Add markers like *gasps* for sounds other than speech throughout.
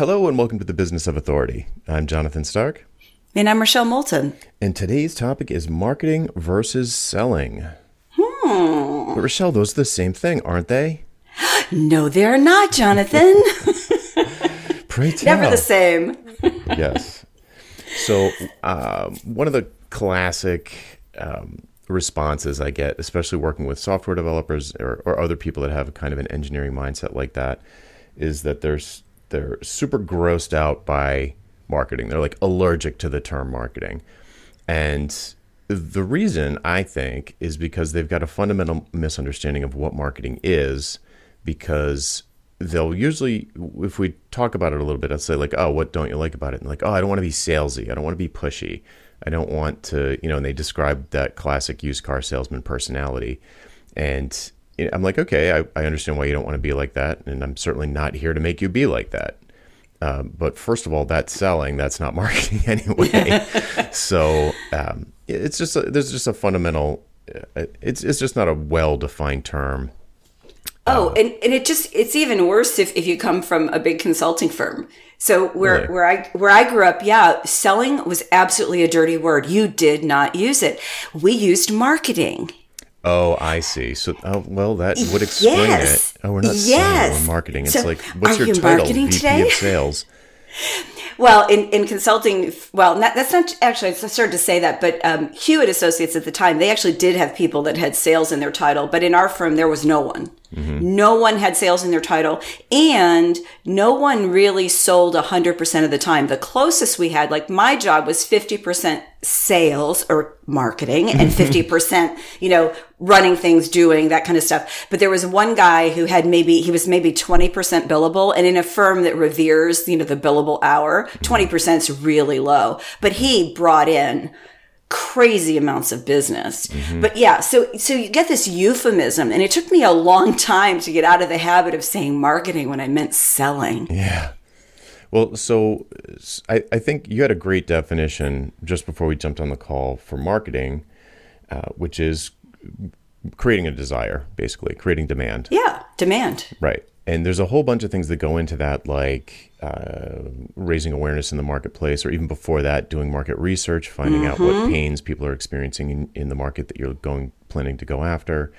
Hello and welcome to the Business of Authority. I'm Jonathan Stark. And I'm Rochelle Moulton. And today's topic is marketing versus selling. Hmm. But Rochelle, those are the same thing, aren't they? *gasps* No, they're not, Jonathan. *laughs* Pray tell. *laughs* Never the same. *laughs* yes. So, um, one of the classic um, responses I get, especially working with software developers or, or other people that have kind of an engineering mindset like that, is that there's they're super grossed out by marketing. They're like allergic to the term marketing. And the reason I think is because they've got a fundamental misunderstanding of what marketing is because they'll usually if we talk about it a little bit, I'll say like, "Oh, what don't you like about it?" And like, "Oh, I don't want to be salesy. I don't want to be pushy. I don't want to, you know." And they describe that classic used car salesman personality, and I'm like, okay, I, I understand why you don't want to be like that, and I'm certainly not here to make you be like that. Um, but first of all, that's selling. That's not *laughs* marketing anyway. *laughs* so um, it's just a, there's just a fundamental. Uh, it's it's just not a well defined term. Oh, uh, and, and it just it's even worse if, if you come from a big consulting firm. So where really? where I where I grew up, yeah, selling was absolutely a dirty word. You did not use it. We used marketing. Oh, I see. So, oh, well, that would explain yes. it. Oh, we're not yes. selling, we're marketing. It's so like, what's your title? VP today? of sales. *laughs* Well, in, in consulting, well, not, that's not actually, it's started to say that, but um, Hewitt Associates at the time, they actually did have people that had sales in their title, but in our firm, there was no one. Mm-hmm. No one had sales in their title, and no one really sold 100% of the time. The closest we had, like my job was 50% sales or marketing and 50%, you know, running things, doing that kind of stuff. But there was one guy who had maybe, he was maybe 20% billable. And in a firm that reveres, you know, the billable hour, 20% is really low. But he brought in crazy amounts of business. Mm-hmm. But yeah, so so you get this euphemism and it took me a long *laughs* time to get out of the habit of saying marketing when I meant selling. Yeah. Well, so I, I think you had a great definition just before we jumped on the call for marketing, uh, which is creating a desire, basically, creating demand. Yeah, demand. Right. And there's a whole bunch of things that go into that, like uh, raising awareness in the marketplace, or even before that, doing market research, finding mm-hmm. out what mm-hmm. pains people are experiencing in, in the market that you're going planning to go after.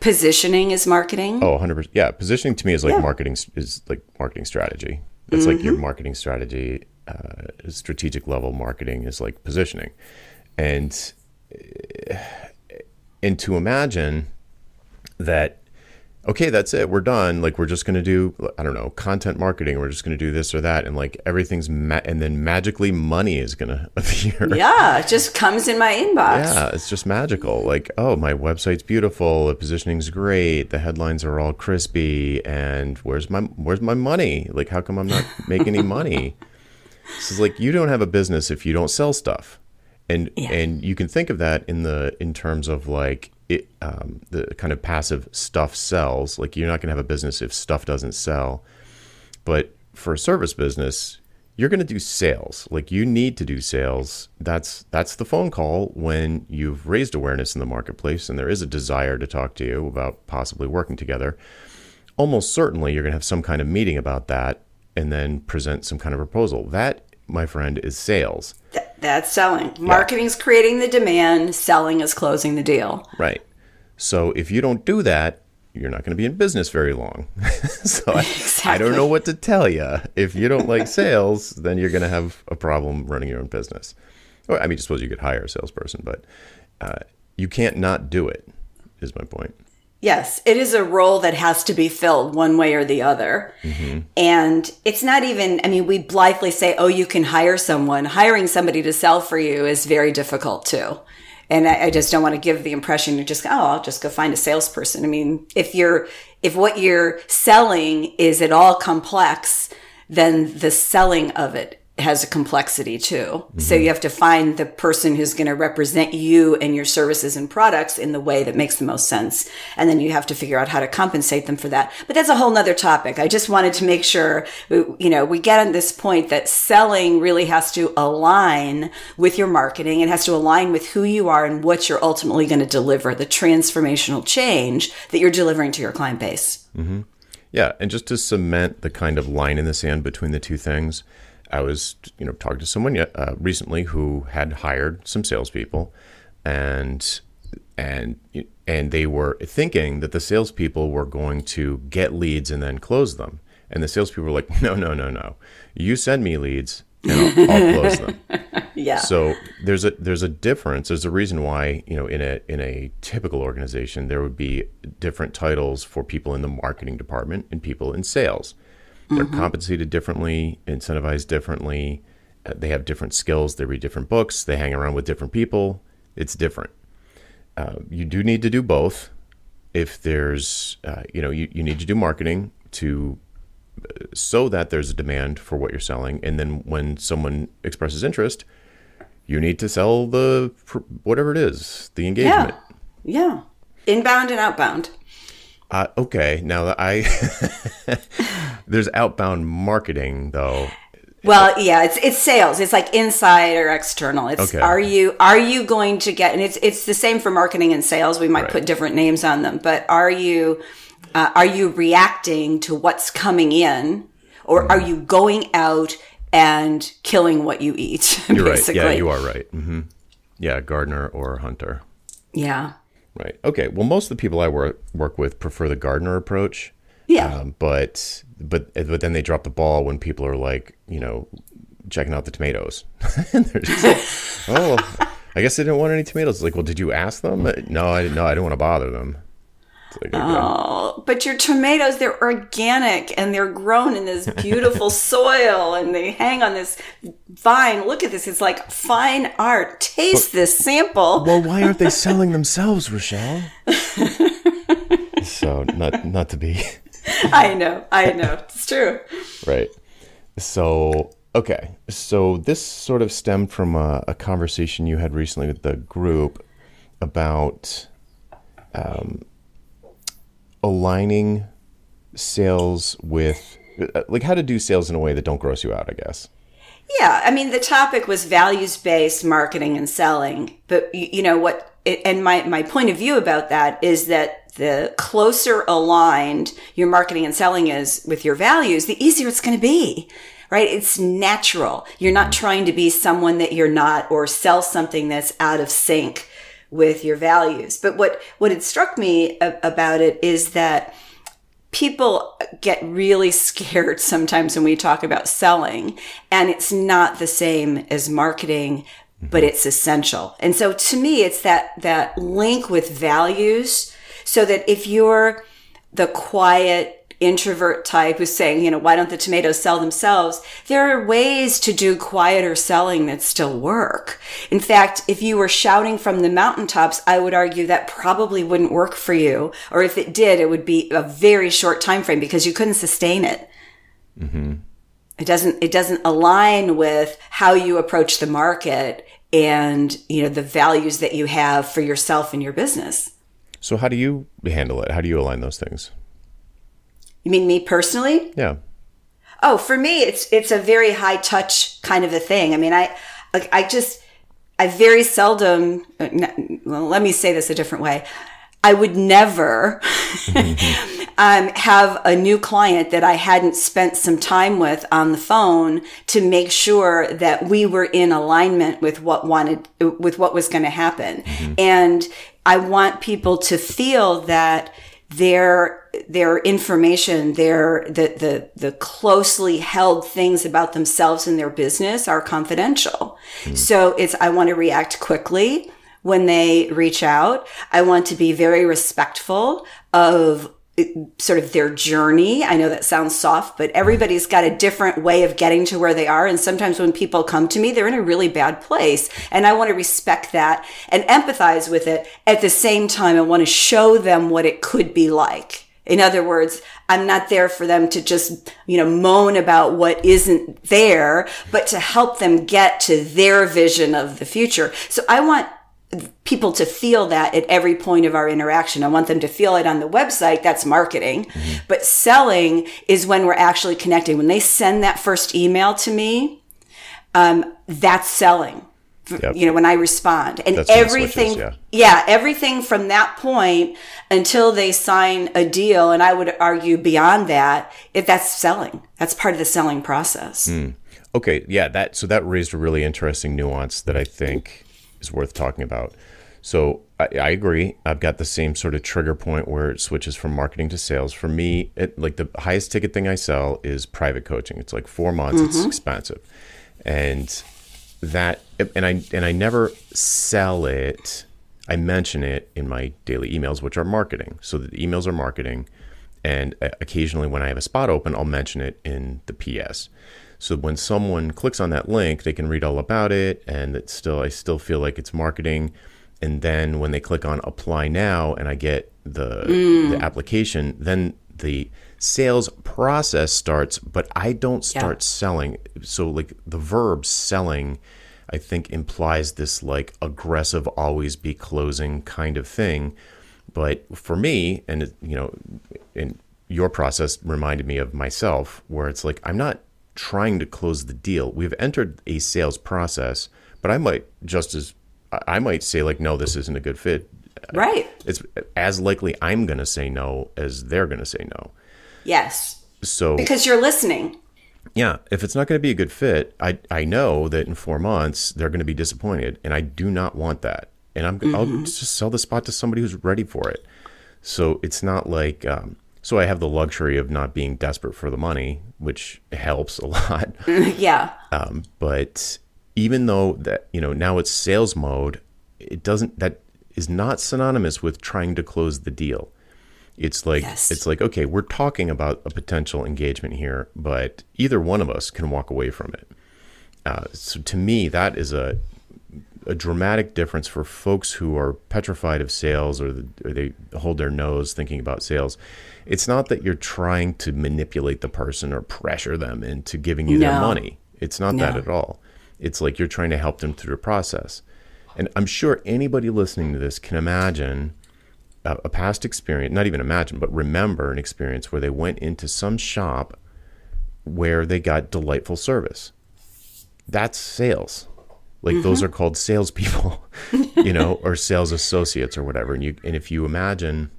Positioning is marketing. Oh, 100%. Yeah, positioning to me is like yeah. marketing is like marketing strategy. That's mm-hmm. like your mm-hmm. marketing strategy. Uh, strategic level marketing is like positioning, and and to imagine that okay, that's it. We're done. Like we're just going to do I don't know, content marketing. We're just going to do this or that and like everything's ma- and then magically money is going *laughs* to appear. Yeah, it just comes in my inbox. Yeah, it's just magical. Like, oh, my website's beautiful, the positioning's great, the headlines are all crispy and where's my where's my money? Like how come I'm not *laughs* making any money? This is like you don't have a business if you don't sell stuff. And yeah. and you can think of that in the in terms of like it, um, the kind of passive stuff sells. Like you're not going to have a business if stuff doesn't sell. But for a service business, you're going to do sales. Like you need to do sales. That's that's the phone call when you've raised awareness in the marketplace and there is a desire to talk to you about possibly working together. Almost certainly you're going to have some kind of meeting about that and then present some kind of proposal. That, my friend, is sales. That's selling. Marketing's yeah. creating the demand, selling is closing the deal. Right. So if you don't do that, you're not going to be in business very long. *laughs* so I, exactly. I, don't know what to tell you. If you don't like sales, then you're going to have a problem running your own business. Or, I mean, I suppose you could hire a salesperson, but uh, you can't not do it, is my point. Yes, it is a role that has to be filled one way or the other. Mm-hmm. And it's not even, I mean, we blithely say, oh, you can hire someone. Hiring somebody to sell for you is very difficult too. And I, I just don't want to give the impression you just, oh, I'll just go find a salesperson. I mean, if you're, if what you're selling is at all complex, then the selling of it has a complexity too. Mm-hmm. So you have to find the person who's going to represent you and your services and products in the way that makes the most sense. And then you have to figure out how to compensate them for that. But that's a whole nother topic. I just wanted to make sure, you know, we get on this point that selling really has to align with your marketing. It has to align with who you are and what you're ultimately going to deliver, the transformational change that you're delivering to your client base. Mm-hmm. Yeah, and just to cement the kind of line in the sand between the two things, I was you know talking to someone uh, recently who had hired some salespeople, and and and they were thinking that the salespeople were going to get leads and then close them, and the salespeople were like, *laughs* no, no, no, no, you send me leads and I'll, I'll close them. *laughs* Yeah. So there's a there's a difference. There's a reason why you know in a in a typical organization there would be different titles for people in the marketing department and people in sales. They're compensated differently, incentivized differently. Uh, they have different skills. They read different books. They hang around with different people. It's different. Uh, you do need to do both. If there's, uh, you know, you, you need to do marketing to uh, so that there's a demand for what you're selling, and then when someone expresses interest, you need to sell the whatever it is, the engagement. Yeah. Yeah. Inbound and outbound. Uh, okay, now I *laughs* there's outbound marketing though. Well, yeah, it's it's sales. It's like inside or external. It's Okay. are you are you going to get and it's it's the same for marketing and sales. We might Right. put different names on them, but are you uh, are you reacting to what's coming in or are you going out and killing what you eat *laughs* You're basically? right. Yeah, you are right. hmm Yeah, gardener or hunter. Yeah. Right. Okay. Well, most of the people I work work with prefer the gardener approach. Yeah. Um, but but but then they drop the ball when people are like, you know, checking out the tomatoes. *laughs* and they're just like, oh, I guess they didn't want any tomatoes. It's like, well, did you ask them? Uh, No, I didn't. No, I didn't want to bother them. It's like, okay. Oh, but your tomatoes, they're organic and they're grown in this beautiful *laughs* soil and they hang on this vine. Look at this. It's like fine art. Taste this sample. well, why aren't they selling *laughs* themselves, Rochelle? *laughs* so not not to be I know. I know. It's true. right. So okay, so this sort of stemmed from a, a conversation you had recently with the group about um, aligning sales with uh, like how to do sales in a way that don't gross you out. I guess. Yeah, I mean the topic was values based marketing and selling, but you, you know what? It, and my my point of view about that is that the closer aligned your marketing and selling is with your values, the easier it's going to be. Right? It's natural. You're not trying to be someone that you're not or sell something that's out of sync with your values. But what what had struck me a- about it is that people get really *laughs* scared sometimes when we talk about selling and it's not the same as marketing but mm-hmm. it's essential and so to me it's that that link with values so that if you're the quiet introvert type who's saying you know why don't the tomatoes sell themselves? There are ways to do quieter selling that still work. In fact if you were shouting from the mountaintops i would argue that probably wouldn't work for you. Or if it did it would be a very short time frame because you couldn't sustain it. Mm-hmm. It doesn't it doesn't align with how you approach the market and you know the values that you have for yourself and your business. So how do you handle it? How do you align those things? You mean me personally Yeah. Oh, for me, it's it's a very high touch kind of a thing. I mean, I like I just I very seldom. uh, Well, let me say this a different way. I would never *laughs* um, have a new client that I hadn't spent some time with on the phone to make sure that we were in alignment with what wanted with what was going to happen, and I want people to feel that their their information, their the the the closely held things about themselves and their business are confidential. Hmm. So it's I want to react quickly when they reach out. I want to be very respectful of sort of their journey. I know that sounds soft, but everybody's got a different way of getting to where they are. And sometimes when people come to me, they're in a really bad place. And I want to respect that and empathize with it. At the same time, I want to show them what it could be like. In other words, I'm not there for them to just, you know, moan about what isn't there, but to help them get to their vision of the future. So I want people to feel that at every point of our interaction. I want them to feel it on the website. That's marketing. But selling is when we're actually connecting. When they send that first email to me, um, that's selling. Yep. You know, when I respond and That's everything, switches, yeah. yeah, everything from that point until they sign a deal. And I would argue beyond that, if that's selling, that's part of the selling process. Okay, yeah, that so that raised a really interesting nuance that I think is worth talking about. So I, I agree. I've got the same sort of trigger point where it switches from marketing to sales. For me, it like the highest ticket thing I sell is private coaching. It's like four months. It's expensive, and that and I and I never sell it. I mention it in my daily emails, which are marketing. So the emails are marketing, and uh, occasionally when I have a spot open, I'll mention it in the PS. So when someone clicks on that link, they can read all about it, and it's still I still feel like it's marketing. And then when they click on apply now, and I get the mm. the application, then the sales process starts. But I don't start selling. So like the verb selling, I think implies this like aggressive, always be closing kind of thing. But for me, and it- you know, in your process reminded me of myself, where it's like I'm not trying to close the deal. We've entered a sales process, but I might just as I- might say like, no, this isn't a good fit. Right. It's as likely I'm going to say no as they're going to say no. Yes. So Because you're listening. yeah, if it's not going to be a good fit, I I know that in four months they're going to be disappointed, and I do not want that. And I'm I'll just sell the spot to somebody who's ready for it. So it's not like um, so I have the luxury of not being desperate for the money, which helps a *laughs* lot. *laughs* yeah. Um, but even though that you know now it's sales mode, it doesn't that is not synonymous with trying to close the deal. It's like Yes. it's like okay, we're talking about a potential engagement here, but either one of us can walk away from it. Uh, so to me, that is a a dramatic difference for folks who are petrified of sales or, the, or they hold their nose thinking about sales. It's not that you're trying to manipulate the person or pressure them into giving you their money. It's not that at all. It's like you're trying to help them through the process. And I'm sure anybody listening to this can imagine a, a past experience, not even imagine, but remember an experience where they went into some shop where they got delightful service. That's sales. Like those mm-hmm. are called salespeople, *laughs* you know, or sales associates or whatever. And you and if you imagine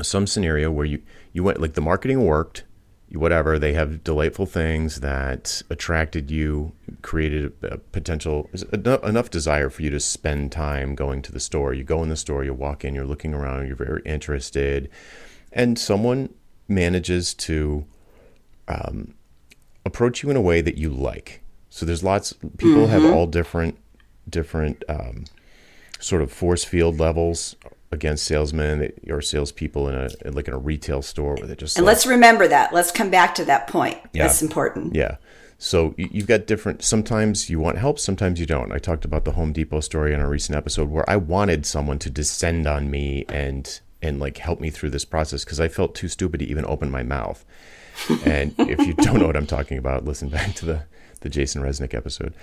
some scenario where you you went like the marketing worked, whatever they have delightful things that attracted you, created a, potential enough, enough desire for you to spend time going to the store. You go in the store, you walk in, you're looking around, you're very interested, and someone manages to um, approach you in a way that you like. So there's lots people have all different different um, sort of force field levels against salesmen or salespeople in a like in a retail store where they just And like- let's remember that. Let's come back to that point. Yeah. That's important. yeah. So you- you've got different. Sometimes you want help, sometimes you don't. I talked about the Home Depot story in a recent episode where I wanted someone to descend on me and and like help me through this process because I felt too stupid to even open my mouth. And if you don't know what I'm talking about, listen back to the the Jason Resnick episode.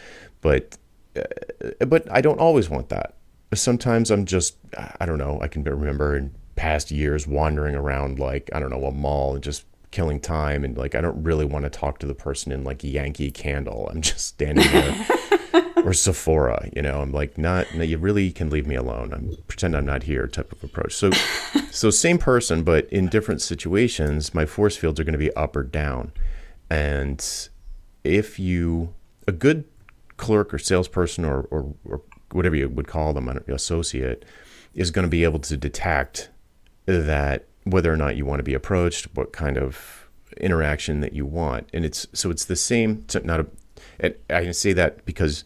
But uh, but I don't always want that. Sometimes I'm just I don't know. I can remember in past years wandering around like I don't know a mall and just killing time and like I don't really want to talk to the person in like Yankee Candle. I'm just standing there *laughs* or Sephora, you know. I'm like not no, you really can leave me alone. I'm pretend I'm not here type of approach. So *laughs* so same person but in different situations my force fields are going to be up or down. And if you a good clerk or salesperson or, or, or whatever you would call them an associate is going to be able to detect that whether or not you want to be approached what kind of interaction that you want. And it's so it's the same it's not a and i can say that because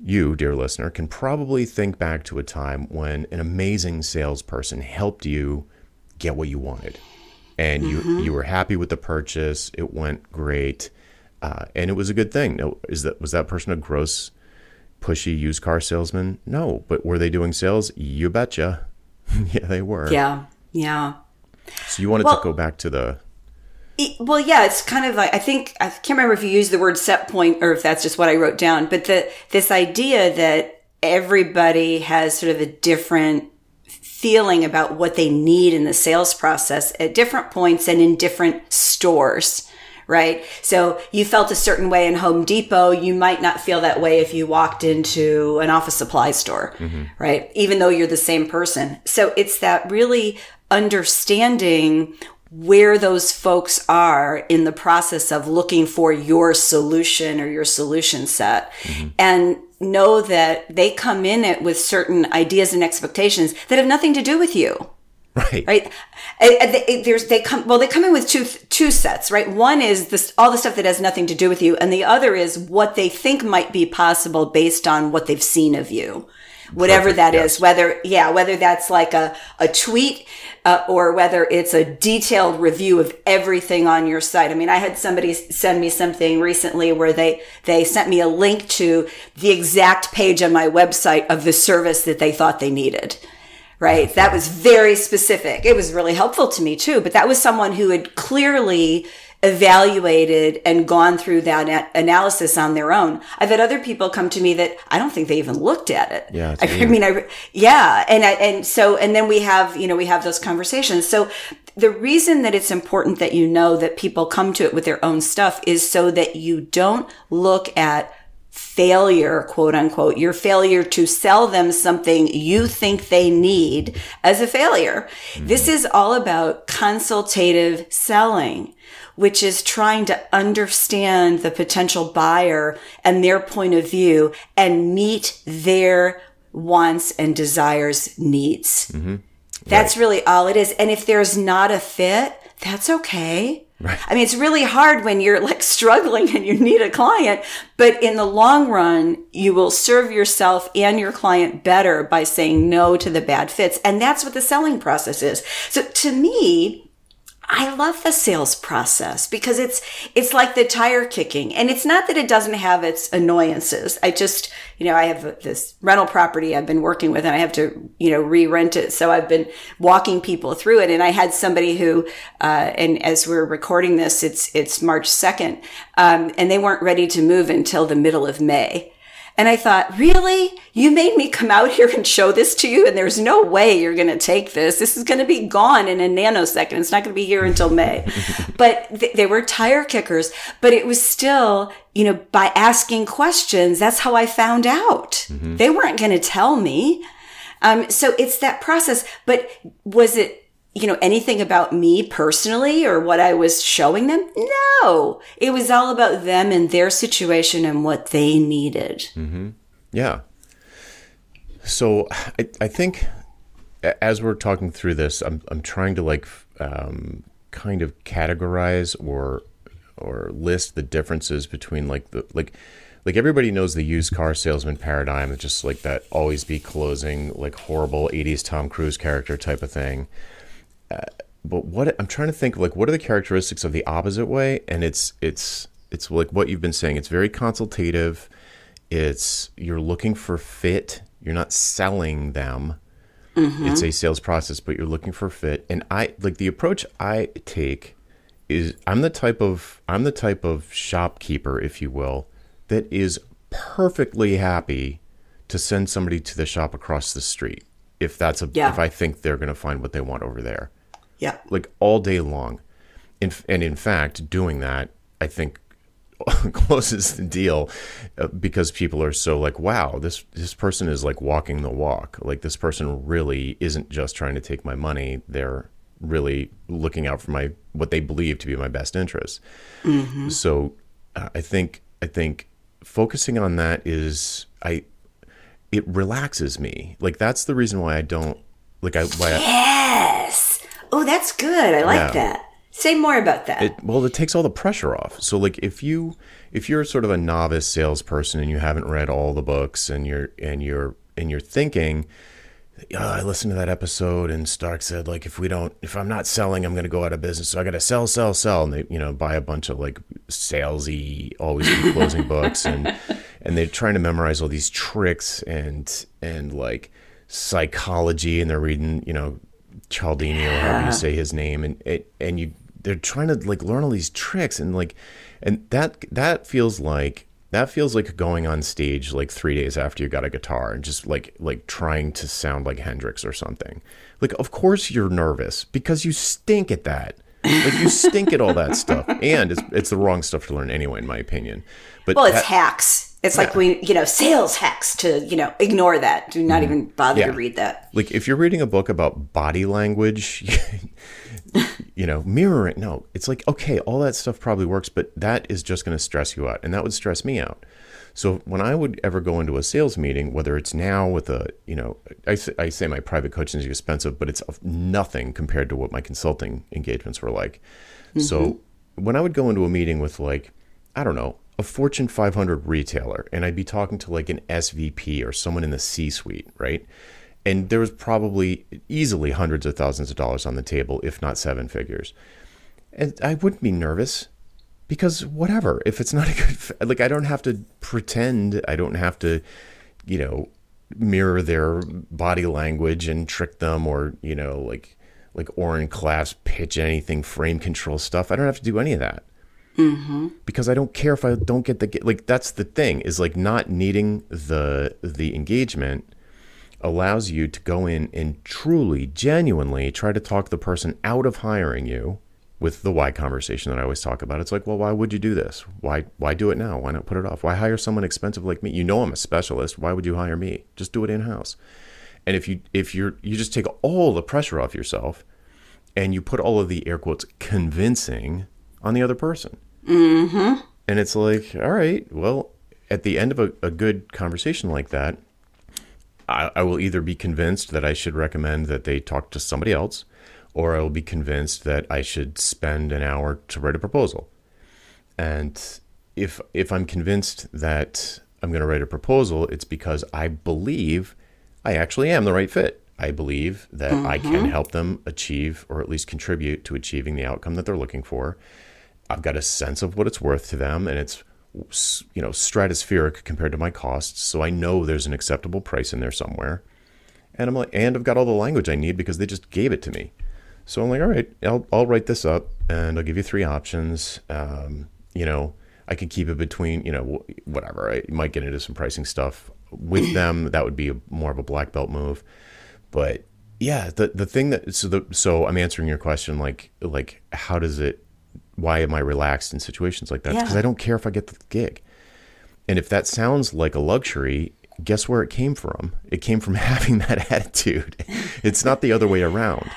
you dear listener can probably think back to a time when an amazing salesperson helped you get what you wanted. And you mm-hmm. you were happy with the purchase it went great uh, and it was a good thing. No is that was that person a gross pushy used car salesman? No but were they doing sales? You betcha. *laughs* Yeah they were. Yeah. Yeah. so you wanted Well- to go back to the E- Well, yeah, it's kind of like I think I can't remember if you used the word set point or if that's just what I wrote down, but the this idea that everybody has sort of a different feeling about what they need in the sales process at different points and in different stores, right? So you felt a certain way in Home Depot. You might not feel that way if you walked into an office supply store, mm-hmm. right? Even though you're the same person. So it's that really understanding where those folks are in the process of looking for your solution or your solution set mm-hmm. and know that they come in it with certain ideas and expectations that have nothing to do with you *laughs* Right. right? And- and they, there's they come well they come in with two two sets right? One is this all the stuff that has nothing to do with you and the other is what they think might be possible based on what they've seen of you. Whatever Perfect, that is, yes. whether yeah whether that's like a, a tweet uh, or whether it's a detailed review of everything on your site. I mean i had somebody send me something recently where they they sent me a link to the exact page on my website of the service that they thought they needed right? That was very specific. It was really helpful to me too but that was someone who had clearly evaluated and gone through that a- analysis on their own. I've had other people come to me that i don't think they even looked at it. Yeah, it's I, mean i yeah and I, and so and then we have you know we have those conversations. So the reason that it's important that you know that people come to it with their own stuff is so that you don't look at failure, quote unquote, your failure to sell them something you think they need as a failure. This is all about consultative selling, which is trying to understand the potential buyer and their point of view and meet their wants and desires needs. Mm-hmm. That's really all it is. And if there's not a fit, that's okay. I mean, it's really hard when you're like *laughs* struggling and you need a client, but in the long run, you will serve yourself and your client better by saying no to the bad fits. And that's what the selling process is. So to me, I love the sales process because it's it's like the tire kicking and it's not that it doesn't have its annoyances. I just, you know, I have this rental property I've been working with and I have to, you know, re-rent it. So I've been walking people through it and I had somebody who uh and as we're recording this it's it's March 2nd um and they weren't ready to move until the middle of May. And I thought, really? You made me come out here and show this to you? And there's no way you're going to take this. This is going to be gone in a nanosecond. It's not going to be here until May. *laughs* but th- they were tire kickers. But it was still, you know, by asking questions, that's how I found out. They weren't going to tell me. Um, so it's that process. But was it, you know, anything about me personally or what I was showing them? No, it was all about them and their situation and what they needed. Mm-hmm. Yeah. So I, I think as we're talking through this, I'm I'm trying to like um, kind of categorize or or list the differences between like the like like everybody knows the used car salesman paradigm, just like that always be closing, like horrible '80s Tom Cruise character type of thing. Uh, but what I'm trying to think like what are the characteristics of the opposite way? And it's it's it's like what you've been saying. It's very consultative. It's you're looking for fit. You're not selling them. It's a sales process, but you're looking for fit. And I like the approach I take is I'm the type of I'm the type of shopkeeper, if you will, that is perfectly happy to send somebody to the shop across the street if that's a Yeah. if I think they're going to find what they want over there Yeah. like all day long. In, and in fact, doing that, I think *laughs* closes the deal uh, because people are so like, wow, this this person is like walking the walk. Like this person really isn't just trying to take my money; they're really looking out for my what they believe to be my best interest. So, uh, I think I think focusing on that is I it relaxes me. Like that's the reason why I don't like I why I. Oh, that's good. I like Yeah. that. Say more about that. it well it takes all the pressure off so like if you if you're sort of a novice salesperson and you haven't read all the books and you're and you're and you're thinking oh, i listened to that episode and stark said like if we don't if i'm not selling i'm going to go out of business so i got to sell sell sell and they you know buy a bunch of like salesy always be closing books and and they're trying to memorize all these tricks and and like psychology and they're reading you know Cialdini or however you say his name, and it, and you they're trying to like learn all these tricks and like and that that feels like that feels like going on stage like three days after you got a guitar and just like like trying to sound like Hendrix or something. Like of course you're nervous because you stink at that. Like you stink at all that stuff, *laughs* and it's it's the wrong stuff to learn anyway, in my opinion. But Well, it's that- hacks. It's like we, you know, sales hacks to, you know, ignore that. Do not even bother Mm-hmm. Yeah. to read that. like if you're reading a book about body language *laughs* you know mirroring no it's like okay all that stuff probably works but that is just going to stress you out and that would stress me out so when i would ever go into a sales meeting whether it's now with a you know i, I say my private coaching is expensive but it's nothing compared to what my consulting engagements were like so when i would go into a meeting with like i don't know a fortune 500 retailer and i'd be talking to like an svp or someone in the c suite right and there was probably easily hundreds of thousands of dollars on the table, if not seven figures. And I wouldn't be nervous because whatever, if it's not a good, like I don't have to pretend, I don't have to, you know, mirror their body language and trick them or, you know, like, like Oren Klaff pitch anything, frame control stuff. I don't have to do any of that Mm-hmm. because I don't care if I don't get the like that's the thing is like not needing the the engagement allows you to go in and truly genuinely try to talk the person out of hiring you with the why conversation that I always talk about. It's like, well, why would you do this? Why why do it now? Why not put it off? Why hire someone expensive like me? You know I'm a specialist. Why would you hire me? Just do it in house. And if you if you're you just take all the pressure off yourself and you put all of the air quotes convincing on the other person. Mm-hmm. And it's like, all right, well, at the end of a, a good conversation like that, I, I will either be convinced that I should recommend that they talk to somebody else, or I will be convinced that I should spend an hour to write a proposal. And if if I'm convinced that I'm going to write a proposal, it's because I believe I actually am the right fit. I believe that I can help them achieve, or at least contribute to achieving the outcome that they're looking for. I've got a sense of what it's worth to them, and it's you know stratospheric compared to my costs. So I know there's an acceptable price in there somewhere, and I'm like, and I've got all the language I need because they just gave it to me. So I'm like, all right, I'll I'll write this up, and I'll give you three options. Um, you know, I could keep it between you know whatever. I might get into some pricing stuff with *clears throat* them. That would be a, more of a black belt move, but yeah, the the thing that so the so I'm answering your question like like how does it why am I relaxed in situations like that? Because Yeah. I don't care if I get the gig. And if that sounds like a luxury, guess where it came from? It came from *laughs* having that attitude. It's not the other way around.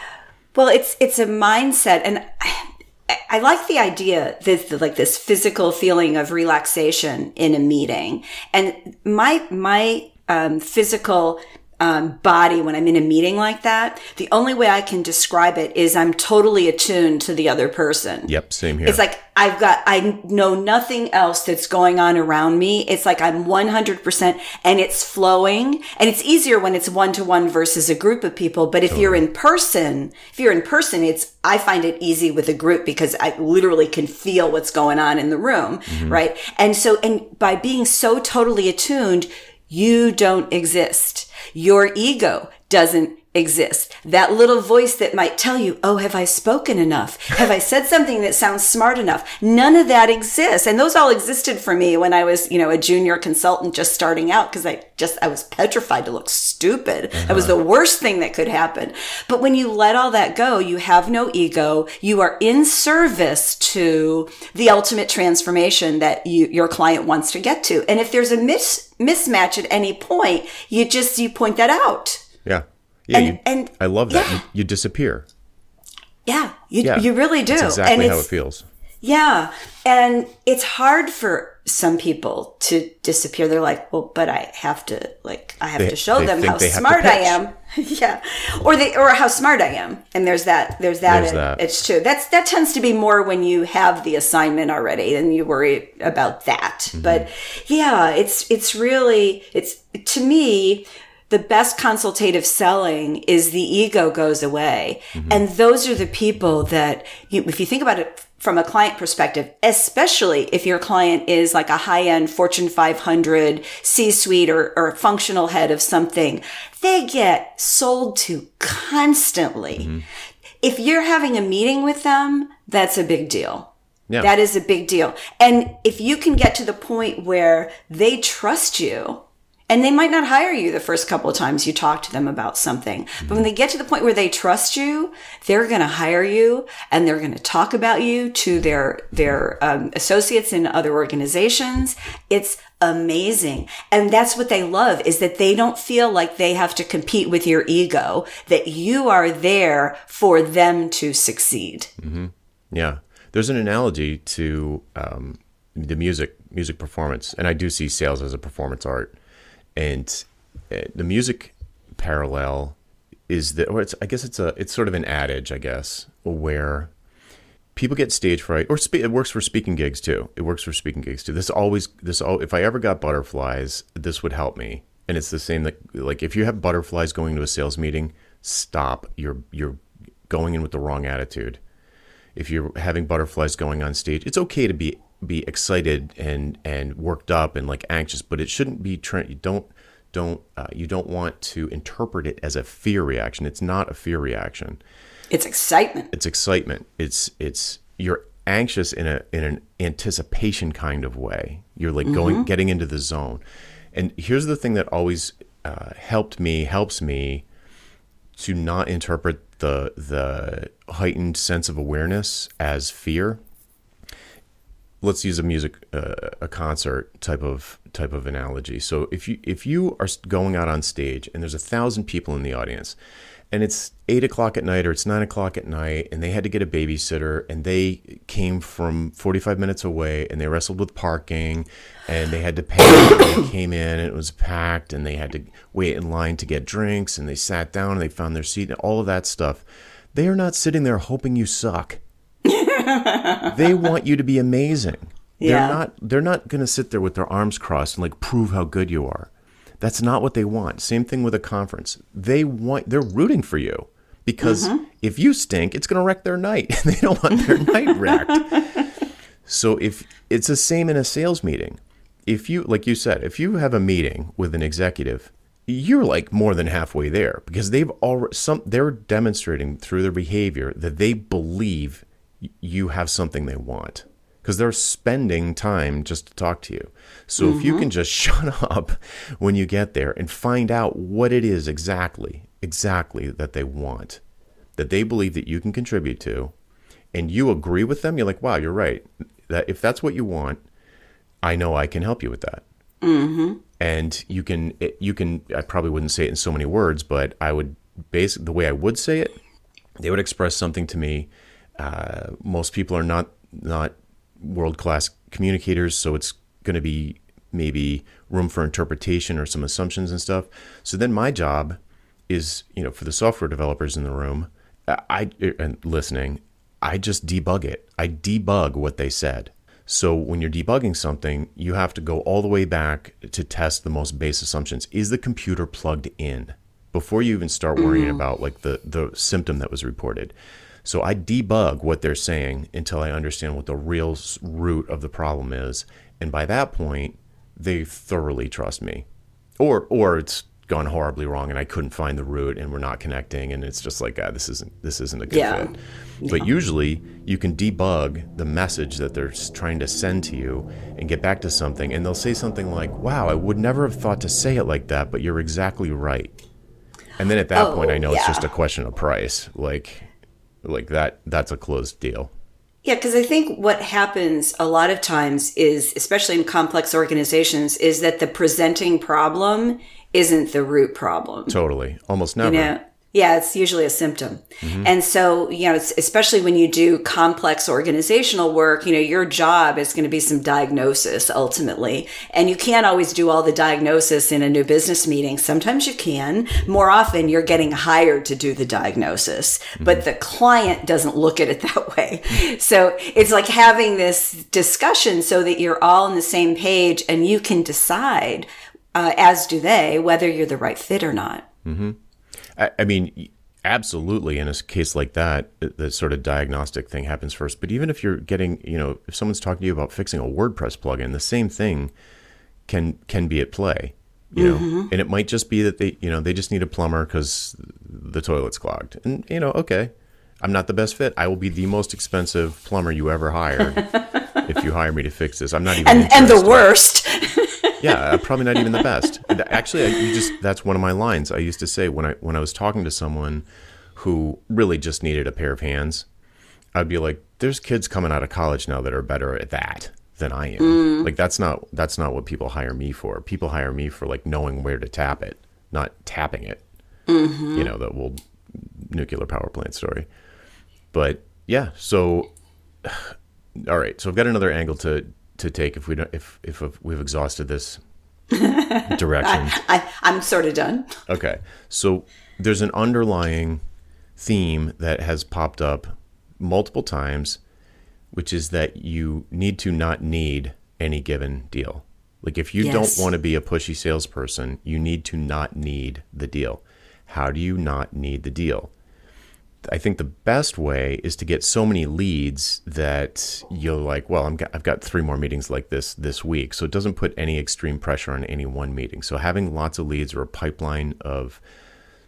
Well, it's it's a mindset, and I, I like the idea this like this physical feeling of relaxation in a meeting. And my my um, physical um, body when I'm in a meeting like that, the only way I can describe it is I'm totally attuned to the other person. Yep, same here. It's like I've got, I know nothing else that's going on around me. It's like I'm 100% and it's flowing. And it's easier when it's one to one versus a group of people. But if you're in person, if you're in person, it's, I find it easy with a group because I literally can feel what's going on in the room. Right. And so, and by being so totally attuned, you don't exist. Your ego doesn't exist. That little voice that might tell you, Oh, have I spoken enough? Have I said something that sounds smart enough? None of that exists. And those all existed for me when I was, you know, a junior consultant just starting out because I just, I was petrified to look stupid. That was uh-huh. the worst thing that could happen. But when you let all that go, you have no ego. You are in service to the ultimate transformation that you, your client wants to get to. And if there's a mis- mismatch at any point, you just, you point that out. yeah. Yeah. And- you, and- I love that. yeah. You, you disappear. Yeah, you, Yeah. you really do. That's exactly and how it feels. Yeah. And it's hard for some people to disappear. They're like, well, but I have to, like, I have They- to show them how they have to smart I am. *laughs* yeah. Or they, or how smart I am. And there's that, there's that. There's that. It's true. That's, that tends to be more when you have the assignment already and you worry about that. Mm-hmm. But yeah, it's, it's really, it's, to me, the best consultative selling is the ego goes away. Mm-hmm. And those are the people that you, if you think about it from a client perspective, especially if your client is like a high end Fortune 500 C suite or, or functional head of something, they get sold to constantly. Mm-hmm. If you're having a meeting with them, that's a big deal. Yeah. That is a big deal. And if you can get to the point where they trust you And they might not hire you the first couple of times you talk to them about something. But when they get to the point where they trust you, they're going to hire you and they're going to talk about you to their, their um, associates in other organizations. It's amazing. And that's what they love is that they don't feel like they have to compete with your ego, that you are there for them to succeed. Yeah, there's an analogy to um, the music music performance, and I do see sales as a performance art, and uh, the music parallel is that, or it's I guess it's a it's sort of an adage, I guess, where people get stage fright, or spe- it works for speaking gigs too. It works for speaking gigs too. This always this all if I ever got butterflies, this would help me, and it's the same that like if you have butterflies going to a sales meeting, stop. You're you're going in with the wrong attitude if you're having butterflies going on stage, it's okay to be be excited and and worked up and like anxious, but it shouldn't be. Tra- you don't don't uh, you don't want to interpret it as a fear reaction. It's not a fear reaction. It's excitement. It's excitement. It's it's you're anxious in a in an anticipation kind of way. You're like going getting into the zone. And here's the thing that always uh, helped me helps me to not interpret the the heightened sense of awareness as fear. Let's use a music uh, a concert type of type of analogy. So if you if you are going out on stage and there's a thousand people in the audience, and it's eight o'clock at night or it's nine o'clock at night, and they had to get a babysitter, and they came from forty five minutes away, and they wrestled with parking, and they had to pay. and they *coughs* came in and it was packed, and they had to wait in line to get drinks, and they sat down and they found their seat, and all of that stuff. They are not sitting there hoping you suck. They want you to be amazing. Yeah. They're not they're not going to sit there with their arms crossed and like prove how good you are. That's not what they want. Same thing with a conference. They want they're rooting for you because mm-hmm. if you stink, it's going to wreck their night. *laughs* they don't want their night wrecked. So if it's the same in a sales meeting. If you like you said, if you have a meeting with an executive, you're like more than halfway there because they've already some they're demonstrating through their behavior that they believe you have something they want because they're spending time just to talk to you. So if you can just *laughs* shut up when you get there and find out what it is exactly exactly that they want that they believe that you can contribute to and you agree with them, you're like, wow, you're right. That if that's what you want, I know I can help you with that. Mm-hmm. And you can, you can. I probably wouldn't say it in so many words, but I would base the way I would say it. They would express something to me. Uh, most people are not not world class communicators, so it's going to be maybe room for interpretation or some assumptions and stuff. So then my job is, you know, for the software developers in the room, I and listening, I just debug it. I debug what they said. So when you're debugging something, you have to go all the way back to test the most base assumptions. Is the computer plugged in before you even start worrying about like the the symptom that was reported? So I debug what they're saying until I understand what the real root of the problem is, and by that point, they thoroughly trust me. Or or it's gone horribly wrong and I couldn't find the root and we're not connecting and it's just like ah, this isn't this isn't a good Yeah. fit. But usually you can debug the message that they're trying to send to you and get back to something and they'll say something like, "Wow, I would never have thought to say it like that, but you're exactly right." And then at that point Oh, I know it's just a question of price. Like like that that's a closed deal. Yeah, because I think what happens a lot of times is, especially in complex organizations, is that the presenting problem isn't the root problem. Totally. Almost never. You know? Yeah, it's usually a symptom. Mm-hmm. And so, you know, it's, especially when you do complex organizational work, you know, your job is going to be some diagnosis ultimately. And you can't always do all the diagnosis in a new business meeting. Sometimes you can. More often, you're getting hired to do the diagnosis, mm-hmm. but the client doesn't look at it *laughs* that way. So it's like having this discussion so that you're all on the same page and you can decide, uh, as do they, whether you're the right fit or not. Mm-hmm. I, I mean, absolutely. In a case like that, uh, the sort of diagnostic thing happens first. But even if you're getting, you know, if someone's talking to you about fixing a WordPress plugin, the same thing can can be at play. You know, mm-hmm. and it might just be that they, you know, they just need a plumber because the toilet's clogged, and you know, okay, I'm not the best fit. I will be the most expensive plumber you ever hire *laughs* if you hire me to fix this. I'm not even and and the worst yeah, I'm probably not even the best. Actually, I, you just that's one of my lines. I used to say when I when I was talking to someone who really just needed a pair of hands, I'd be like, "There's kids coming out of college now that are better at that than I am. Mm. Like that's not that's not what people hire me for. People hire me for like knowing where to tap it, not tapping it. Mm-hmm. You know, the old nuclear power plant story. But yeah, so *sighs* all right. So I've got another angle to to take if we don't if if we've exhausted this *laughs* direction. I, I'm sort of done. Okay. So there's an underlying theme that has popped up multiple times, which is that you need to not need any given deal. Like if you Yes. don't want to be a pushy salesperson, you need to not need the deal. How do you not need the deal? I think the best way is to get so many leads that you're like, well, I'm, I've got three more meetings like this this week. So it doesn't put any extreme pressure on any one meeting. So having lots of leads or a pipeline of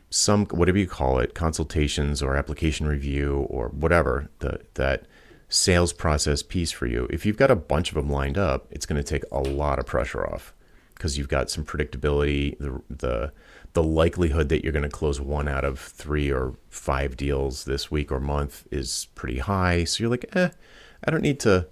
some, whatever you call it, consultations or application review or whatever, the, that sales process piece for you, if you've got a bunch of them lined up, it's going to take a lot of pressure off because you've got some predictability. The, the, the likelihood that you're going to close one out of three or five deals this week or month is pretty high. So you're like, eh, I don't need to.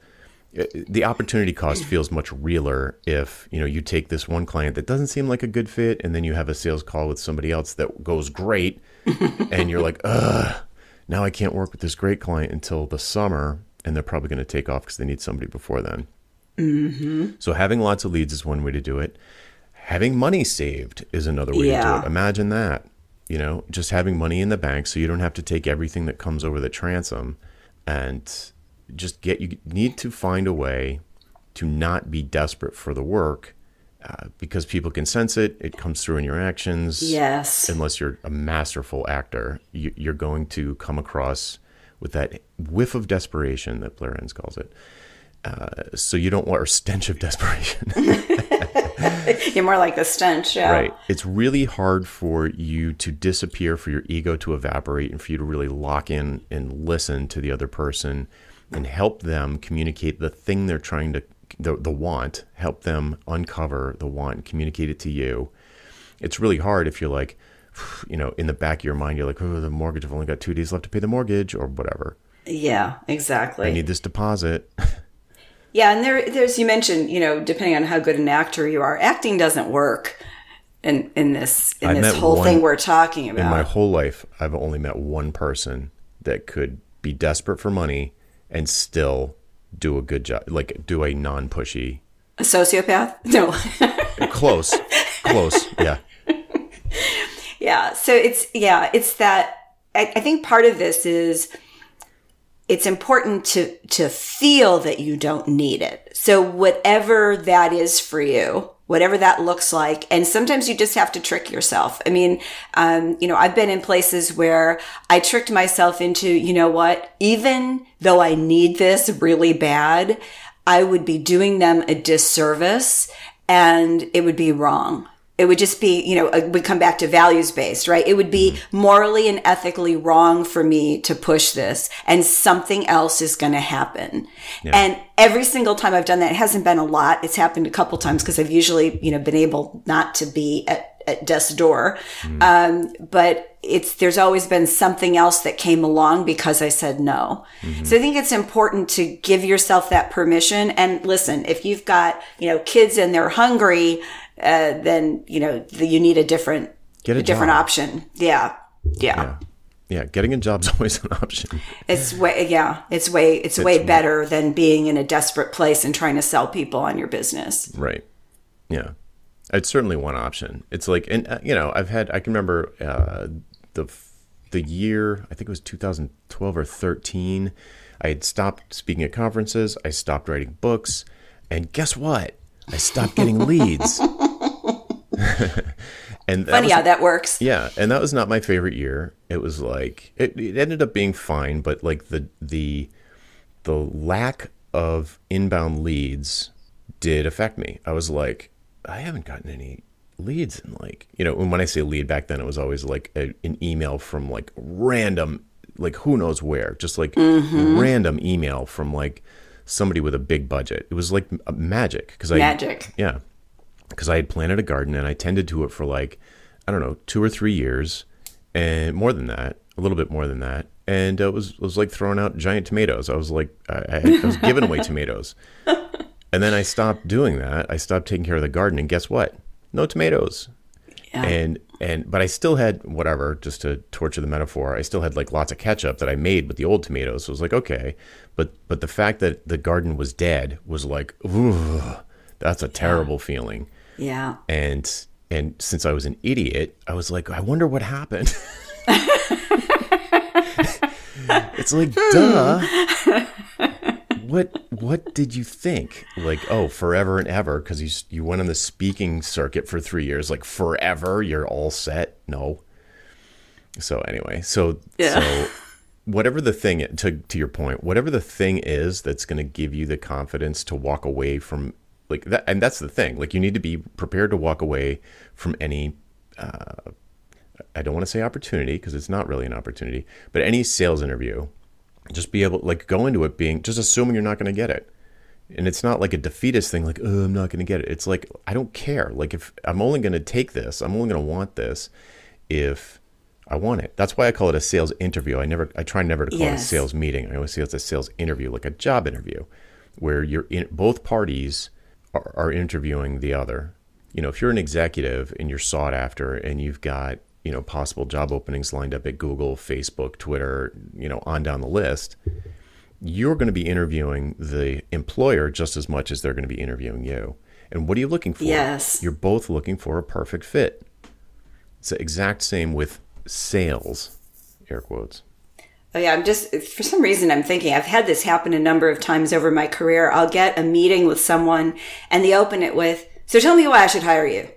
eh, The opportunity cost *clears throat* feels much realer if you know you take this one client that doesn't seem like a good fit, and then you have a sales call with somebody else that goes great, *laughs* and you're like, ugh, now I can't work with this great client until the summer, and they're probably going to take off because they need somebody before then. So having lots of leads is one way to do it. Having money saved is another way to do it. Imagine that. You know, just having money in the bank so you don't have to take everything that comes over the transom and just get you need to find a way to not be desperate for the work uh, because people can sense it. It comes through in your actions Yes. unless you're a masterful actor, you, you're going to come across with that whiff of desperation that Blair Enns calls it. Uh, so you don't want or stench of desperation, *laughs* You're more like the stench. Yeah. right? It's really hard for you to disappear, for your ego to evaporate, and for you to really lock in and listen to the other person and help them communicate the thing they're trying to the, the want, help them uncover the want and communicate it to you. It's really hard if you're like, *sighs* you know, in the back of your mind, you're like, oh, the mortgage, I've only got two days left to pay the mortgage or whatever. Yeah, exactly. I need this deposit. *laughs* Yeah, and there, there's you mentioned, you know, depending on how good an actor you are, acting doesn't work in in this in I this whole one- thing we're talking about. In my whole life, I've only met one person that could be desperate for money and still do a good job, like do a non pushy, A sociopath? *laughs* No. close, close. Yeah. *laughs* yeah. So it's yeah, it's that. I, I think part of this is it's important to to feel that you don't need it. So whatever that is for you, whatever that looks like, and sometimes you just have to trick yourself. I mean, um, you know, I've been in places where I tricked myself into, you know what, even though I need this really bad, I would be doing them a disservice and it would be wrong. It would just be, you know, we come back to values based, right? It would be mm-hmm. morally and ethically wrong for me to push this and something else is going to happen. And every single time I've done that, it hasn't been a lot. It's happened a couple times because I've usually, you know, been able not to be at, at death's door. Mm. Um, but it's, there's always been something else that came along because I said no. Mm-hmm. So I think it's important to give yourself that permission. And listen, if you've got, you know, kids and they're hungry, uh, then, you know, the, you need a different, Get a different job. option. Yeah. Yeah. Yeah. Getting a job's *laughs* always an option. It's way, yeah, it's way, it's, way better than being in a desperate place and trying to sell people on your business. Right. Yeah. It's certainly one option. It's like, and uh, you know, I've had, I can remember uh, the the year, I think it was 2012 or 13. I had stopped speaking at conferences. I stopped writing books, and guess what? I stopped getting *laughs* leads. *laughs* and that Funny was- how that works. yeah, and that was not my favorite year. It was like it, it ended up being fine, but like the the the lack of inbound leads did affect me. I was like, I haven't gotten any leads in like you know. And when I say lead back then, it was always like a, an email from like random, like who knows where, just like mm-hmm. random email from like somebody with a big budget. It was like magic because I Magic. yeah because I had planted a garden and I tended to it for like, I don't know, two or three years, and more than that, a little bit more than that. And it was it was like throwing out giant tomatoes. I was like, I, I, I was giving away tomatoes, *laughs* and then I stopped doing that. I stopped taking care of the garden, and guess what? No tomatoes. Yeah. And and but I still had whatever, just to torture the metaphor. I still had like lots of ketchup that I made with the old tomatoes. So it was like okay, but but the fact that the garden was dead was like, ooh, that's a terrible feeling yeah. and and since I was an idiot, I was like, I wonder what happened. *laughs* it's like, duh. What what did you think? Like, oh, forever and ever because you you went on the speaking circuit for 3 years, like forever, you're all set? No. So anyway, so Yeah. so whatever the thing to to your point, whatever the thing is that's going to give you the confidence to walk away from like that and that's the thing. Like you need to be prepared to walk away from any uh, I don't want to say opportunity because it's not really an opportunity, but any sales interview, just be able like go into it being just assuming you're not going to get it. And it's not like a defeatist thing like, "Oh, I'm not going to get it." It's like I don't care. Like if I'm only going to take this, I'm only going to want this if I want it. That's why I call it a sales interview. I never I try never to call it a sales meeting. I always say it's a sales interview, like a job interview where you're in both parties are, are interviewing the other. You know, if you're an executive and you're sought after and you've got, you know, possible job openings lined up at Google, Facebook, Twitter, you know, on down the list, you're going to be interviewing the employer just as much as they're going to be interviewing you. And what are you looking for? Yes. You're both looking for a perfect fit. It's the exact same with sales, air quotes. Oh yeah, I'm just for some reason I'm thinking I've had this happen a number of times over my career. I'll get a meeting with someone and they open it with, "So tell me why I should hire you."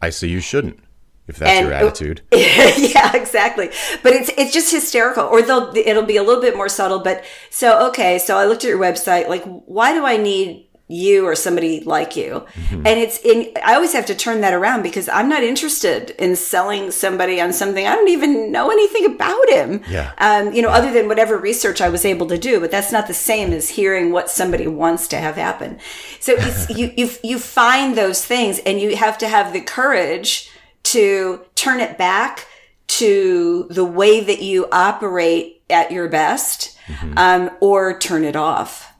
I say you shouldn't, if that's And- your attitude. *laughs* yeah, exactly. But it's it's just hysterical. Or they'll it'll be a little bit more subtle. But so okay, so I looked at your website. Like, why do I need you or somebody like you? And it's in. I always have to turn that around because I'm not interested in selling somebody on something I don't even know anything about him. Yeah. Um, you know, other than whatever research I was able to do, but that's not the same as hearing what somebody wants to have happen. So it's, *laughs* you you you find those things, and you have to have the courage to turn it back to the way that you operate at your best, um, or turn it off.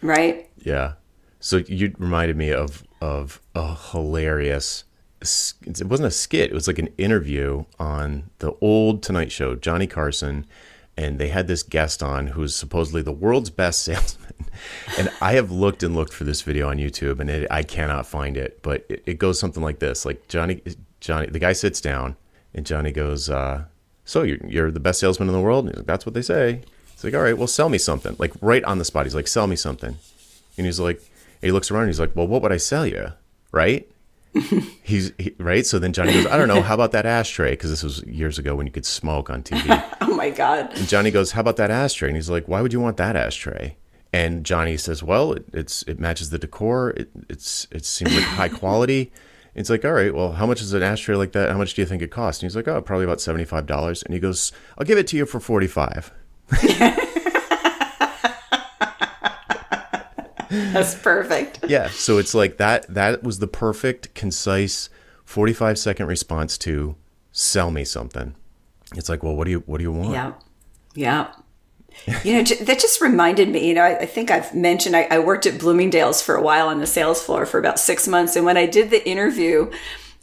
Right? Yeah. So you reminded me of of a hilarious. It wasn't a skit. It was like an interview on the old Tonight Show. Johnny Carson, and they had this guest on who's supposedly the world's best *laughs* salesman. And I have looked and looked for this video on YouTube, and it, I cannot find it. But it, it goes something like this: like Johnny, Johnny, the guy sits down, and Johnny goes, uh, "So you're you're the best salesman in the world?" Like, That's what they say. He's like, "All right, well, sell me something." Like right on the spot, he's like, "Sell me something." And he's like, and he looks around. And he's like, "Well, what would I sell you?" Right? *laughs* he's he, right. So then Johnny goes, "I don't know. How about that ashtray?" Because this was years ago when you could smoke on TV. *laughs* Oh my God. and Johnny goes, "How about that ashtray?" And he's like, "Why would you want that ashtray?" And Johnny says, "Well, it, it's it matches the decor. It, it's it seems like high quality." It's like, all right, well, how much is an ashtray like that? How much do you think it costs? And he's like, oh, probably about seventy five dollars. And he goes, I'll give it to you for forty five. *laughs* *laughs* That's perfect. *laughs* Yeah. So it's like that that was the perfect, concise 45 second response to sell me something. It's like, well, what do you what do you want? Yeah. Yeah. You know, that just reminded me, you know, I, I think I've mentioned I, I worked at Bloomingdale's for a while on the sales floor for about six months. And when I did the interview,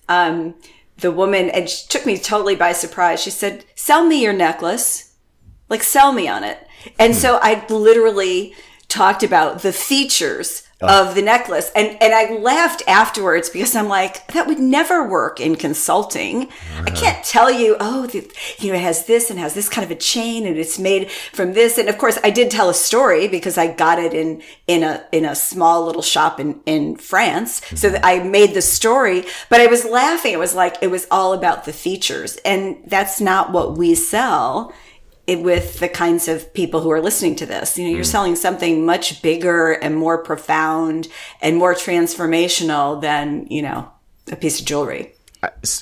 um, the woman, and she took me totally by surprise. She said, sell me your necklace. Like, sell me on it. And so I literally talked about the features of the necklace. And, and I laughed afterwards because I'm like, that would never work in consulting. I uh-huh. can't tell you, oh, the, you know, it has this and has this kind of a chain and it's made from this. And of course I did tell a story because I got it in, in a, in a small little shop in, in France. So that I made the story, but I was laughing. It was like, it was all about the features and that's not what we sell it with the kinds of people who are listening to this. You know, you're mm. selling something much bigger and more profound and more transformational than, you know, a piece of jewelry.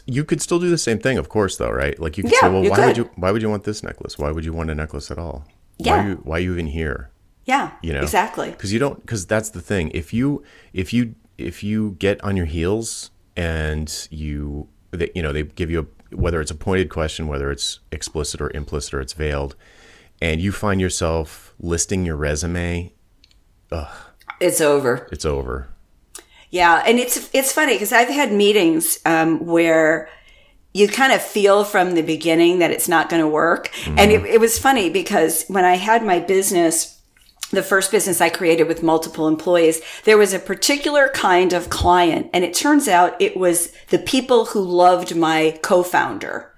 You could still do the same thing, of course, though, right? Like you could Yeah, say, well, why would you why would you want this necklace? Why would you want a necklace at all? Why Yeah. are you why are you even here? Yeah, You know, exactly. Because you don't. Because that's the thing. If you if you if you get on your heels and you they, you know they give you a whether it's a pointed question, whether it's explicit or implicit or it's veiled, and you find yourself listing your resume, It's over. it's over. Yeah, and it's it's funny because I've had meetings um, where you kind of feel from the beginning that it's not going to work, and it, it was funny because when I had my business. The first business I created with multiple employees, there was a particular kind of client, and it turns out it was the people who loved my co-founder,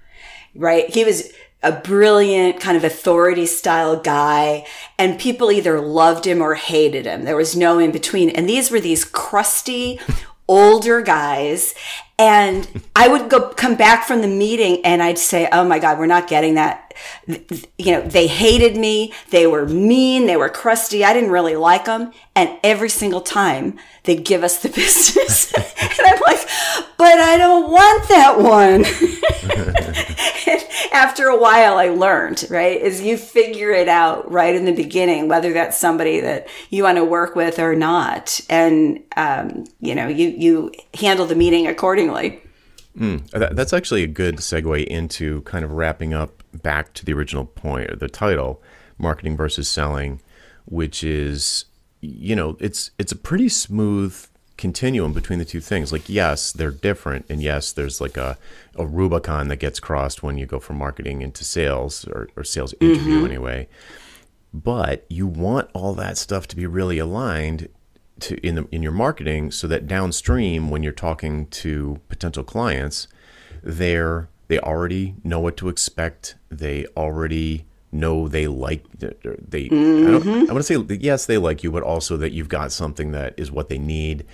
right? He was a brilliant kind of authority style guy and people either loved him or hated him. There was no in between. And these were these crusty older guys. And I would go come back from the meeting and I'd say, Oh my God, we're not getting that. You know, they hated me. They were mean. They were crusty. I didn't really like them. And every single time they'd give us the *laughs* business. *laughs* and I'm like, but I don't want that one. *laughs* After a while I learned, right? Is you figure it out right in the beginning, whether that's somebody that you want to work with or not. And, um, you know, you, you handle the meeting accordingly. That- That's actually a good segue into kind of wrapping up back to the original point, or the title, marketing versus selling, which is, you know, it's it's a pretty smooth continuum between the two things. Like, yes, they're different, and yes, there's like a, a Rubicon that gets crossed when you go from marketing into sales or, or sales mm-hmm. interview anyway. But you want all that stuff to be really aligned to in the in your marketing so that downstream when you're talking to potential clients they're they already know what to expect. They already know they like they I, don't, I mm-hmm. want to say yes they like you but also that you've got something that is what they need.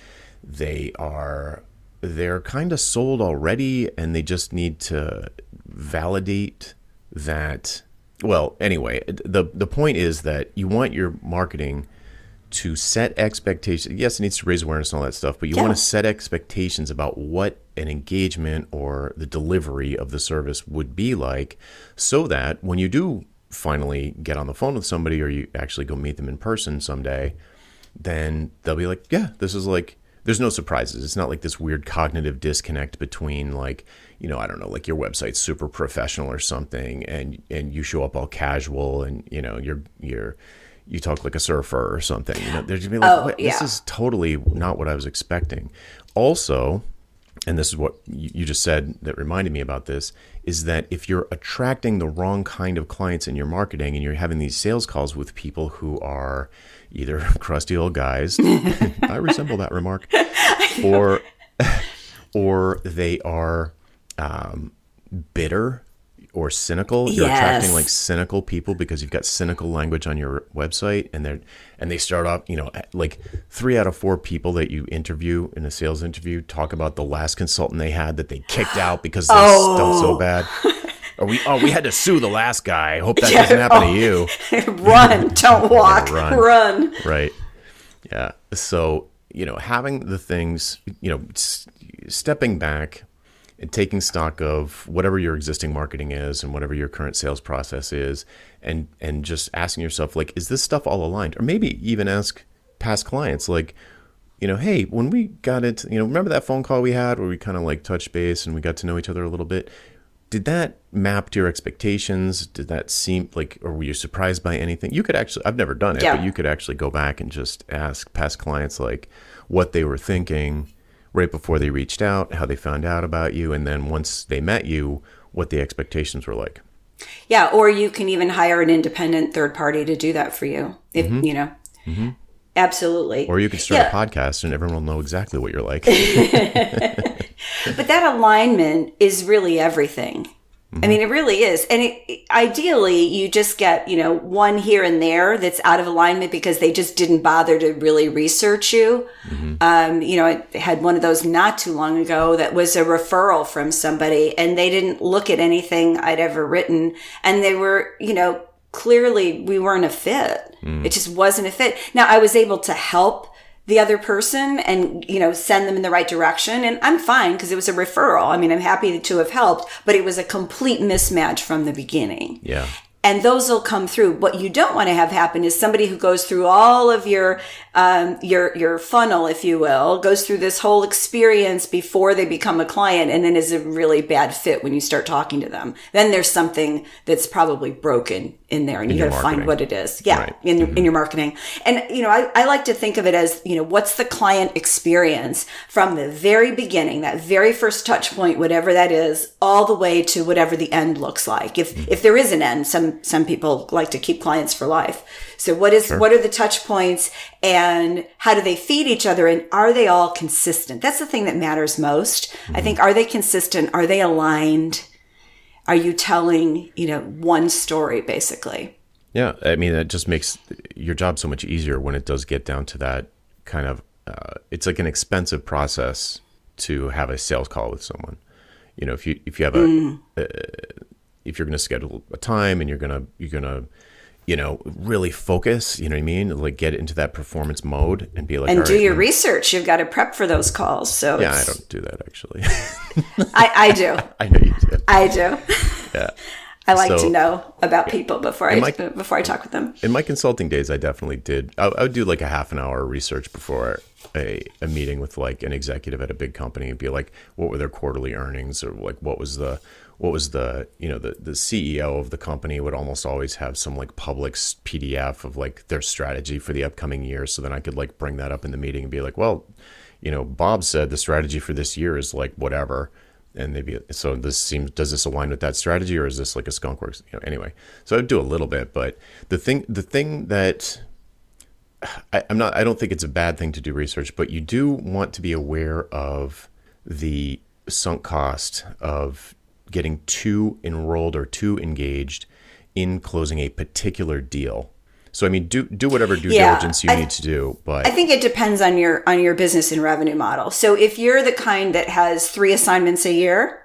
They are they're kind of sold already and they just need to validate that. Well anyway the the point is that you want your marketing to set expectations. Yes, it needs to raise awareness and all that stuff, but you Yeah. want to set expectations about what an engagement or the delivery of the service would be like so that when you do finally get on the phone with somebody or you actually go meet them in person someday, then they'll be like, yeah, this is like, there's no surprises. It's not like this weird cognitive disconnect between like, you know, I don't know, like your website's super professional or something, and and you show up all casual, and you know, you're you're you talk like a surfer or something. You know, they're just be like, Oh, yeah. this is totally not what I was expecting. Also, and this is what you just said that reminded me about this is that if you're attracting the wrong kind of clients in your marketing and you're having these sales calls with people who are either *laughs* crusty old guys, *laughs* I resemble that remark, *laughs* or or they are um, bitter or cynical. You're attracting like cynical people because you've got cynical language on your website, and they're and they start off, you know, like three out of four people that you interview in a sales interview talk about the last consultant they had that they kicked *gasps* out because they stunk so oh. bad. *laughs* Or we oh we had to sue the last guy. Hope that doesn't happen to oh. you. *laughs* run, *laughs* don't walk, run. run. Right. Yeah. So, you know, having the things, you know, s- stepping back and taking stock of whatever your existing marketing is and whatever your current sales process is and and just asking yourself like is this stuff all aligned? Or maybe even ask past clients like you know hey when we got into you know remember that phone call we had where we kind of like touched base and we got to know each other a little bit? Did that map to your expectations? Did that seem like or were you surprised by anything? You could actually i've never done it Yeah. but you could actually go back and just ask past clients like what they were thinking right before they reached out how they found out about you and then once they met you what the expectations were like Yeah, or you can even hire an independent third party to do that for you. If you know, absolutely. Mm-hmm. or you could start Yeah. a podcast and everyone will know exactly what you're like *laughs* But that alignment is really everything. I mean, it really is. And it, ideally, you just get, you know, one here and there that's out of alignment because they just didn't bother to really research you. Um, you know, I had one of those not too long ago that was a referral from somebody and they didn't look at anything I'd ever written. And they were, you know, clearly we weren't a fit. It just wasn't a fit. Now, I was able to help the other person and you know send them in the right direction and i'm fine because it was a referral i mean i'm happy to have helped but it was a complete mismatch from the beginning yeah and those will come through. What you don't want to have happen is somebody who goes through all of your um, your your funnel, if you will, goes through this whole experience before they become a client, and then is a really bad fit when you start talking to them. Then there's something that's probably broken in there, and In you got to find what it is. Yeah, Right. in mm-hmm. in your marketing, and you know, I, I like to think of it as you know, what's the client experience from the very beginning, that very first touch point, whatever that is, all the way to whatever the end looks like. If mm-hmm. if there is an end, some some people like to keep clients for life. So what is what are the touch points and how do they feed each other and are they all consistent? That's the thing that matters most. I mm-hmm. think are they consistent? Are they aligned? Are you telling, you know, one story basically? Yeah, I mean, it just makes your job so much easier when it does get down to that kind of. Uh, it's like an expensive process to have a sales call with someone. You know, if you if you have a uh, if you're going to schedule a time and you're gonna you're gonna you know really focus. You know what I mean? Like get into that performance mode and be like, and do right, your man." research. You've got to prep for those calls. So Yeah, I don't do that actually. I, I do. *laughs* I know you do. I do. Yeah. I like So- to know about people before I my- before I talk with them. in my consulting days, I definitely did. I, I would do like a half an hour research before a, a meeting with like an executive at a big company and be like, what were their quarterly earnings or like what was the what was the you know the the CEO of the company would almost always have some like public PDF of like their strategy for the upcoming year. So then I could like bring that up in the meeting and be like, well, you know, Bob said the strategy for this year is like whatever. And they'd be so this seems does this align with that strategy or is this like a skunkworks? You know, anyway. So I'd do a little bit, but the thing the thing that I, I'm not I don't think it's a bad thing to do research, but you do want to be aware of the sunk cost of getting too enrolled or too engaged in closing a particular deal. So I mean do do whatever due Yeah, diligence you I- need to do, but I think it depends on your on your business and revenue model. So if you're the kind that has three assignments a year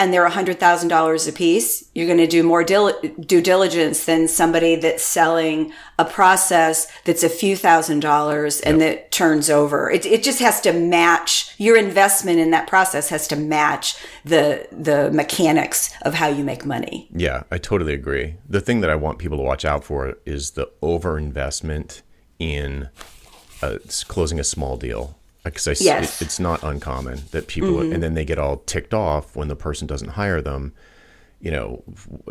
and they're $100,000 a piece, you're going to do more dil- due diligence than somebody that's selling a process that's a few thousand dollars and that turns over. It, it just has to match your investment in that process has to match the the mechanics of how you make money. Yeah, I totally agree. The thing that I want people to watch out for is the overinvestment in uh, closing a small deal. Because I, Yes. it- it's not uncommon that people, mm-hmm. and then they get all ticked off when the person doesn't hire them. You know,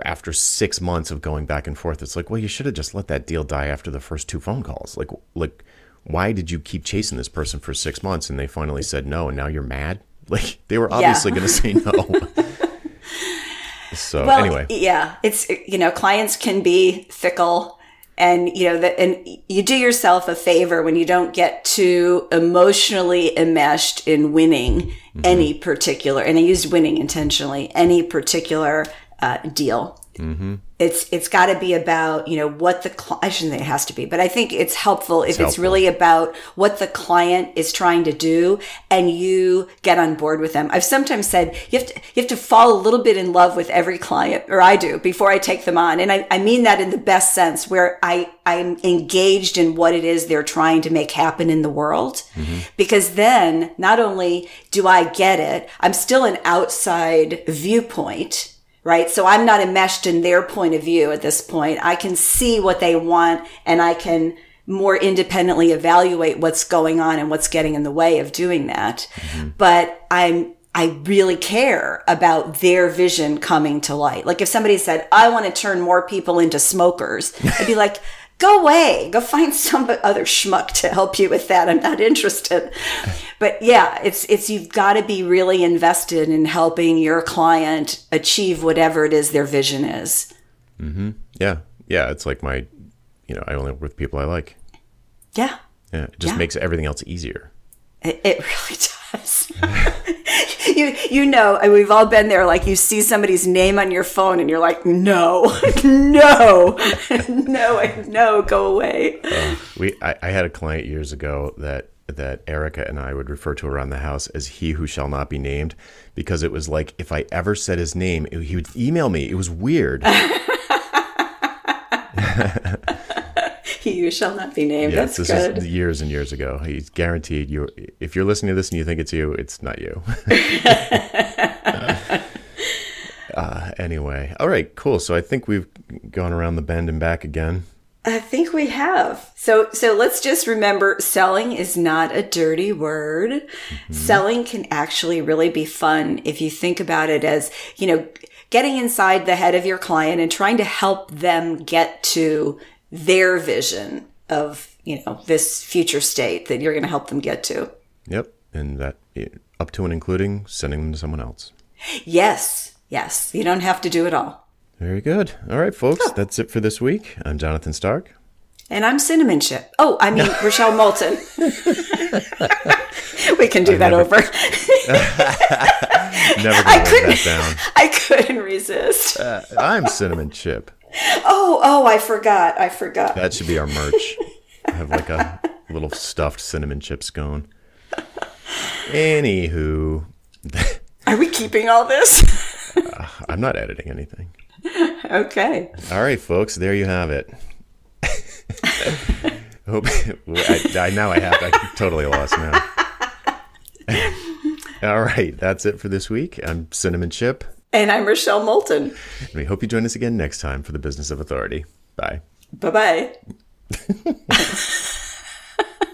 after six months of going back and forth, it's like, well, you should have just let that deal die after the first two phone calls. Like, like, why did you keep chasing this person for six months and they finally said no, and now you're mad? *laughs* Like, they were obviously going to say no. *laughs* so Well, anyway, yeah, it's you know, clients can be fickle, and you know that, and you do yourself a favor when you don't get too emotionally enmeshed in winning Mm-hmm. any particular. And I used winning intentionally. Any particular uh, deal. Mm-hmm. It's it's got to be about you know what the cli- I shouldn't say it has to be, but I think it's helpful if it's helpful. really about what the client is trying to do and you get on board with them. I've sometimes said you have to you have to fall a little bit in love with every client, or I do before I take them on, and I, I mean that in the best sense, where I I'm engaged in what it is they're trying to make happen in the world, because then not only do I get it, I'm still an outside viewpoint right? So I'm not enmeshed in their point of view at this point. I can see what they want and I can more independently evaluate what's going on and what's getting in the way of doing that. Mm-hmm. But I'm, I really care about their vision coming to light. Like if somebody said, I want to turn more people into smokers, I'd be like, go away, go find *laughs* some other schmuck to help you with that. I'm not interested. But yeah, it's, it's, you've got to be really invested in helping your client achieve whatever it is their vision is. mm-hmm. Yeah, yeah. It's like my, you know, I only work with people I like. Yeah, Yeah, it just Yeah. makes everything else easier. It, it *laughs* really does. *laughs* you, you know, and we've all been there. Like you see somebody's name on your phone and you're like, no, *laughs* no, no, no, go away. Um, we, I, I had a client years ago that that Erica and I would refer to around the house as "he who shall not be named," because it was like if I ever said his name, it- he would email me. It was weird. You shall not be named. Yeah, That's this good. is years and years ago. He's guaranteed you. If you're listening to this and you think it's you, it's not you. *laughs* *laughs* uh, Anyway, all right, cool. So I think we've gone around the bend and back again. I think we have. So so let's just remember selling is not a dirty word. Mm-hmm. Selling can actually really be fun if you think about it as, you know, getting inside the head of your client and trying to help them get to their vision of, you know, this future state that you're going to help them get to. Yep. And that up to and including sending them to someone else. Yes. Yes. You don't have to do it all. Very good. All right, folks. Oh. That's it for this week. I'm Jonathan Stark. And I'm Cinnamon Chip. Oh, I mean, *laughs* Rochelle Moulton. *laughs* we can do I that never, over. *laughs* never I couldn't, that down. I couldn't resist. Uh, I'm Cinnamon Chip. Oh, oh, I forgot. I forgot. That should be our merch. I have like a little stuffed cinnamon chip scone. Anywho. Are we keeping all this? uh, I'm not editing anything. Okay. All right, folks. There you have it. *laughs* Hope I, I now I have. I totally lost now. *laughs* All right, that's it for this week. I'm Cinnamon Chip. And I'm Rochelle Moulton. And we hope you join us again next time for the Business of Authority. Bye. Bye bye. *laughs*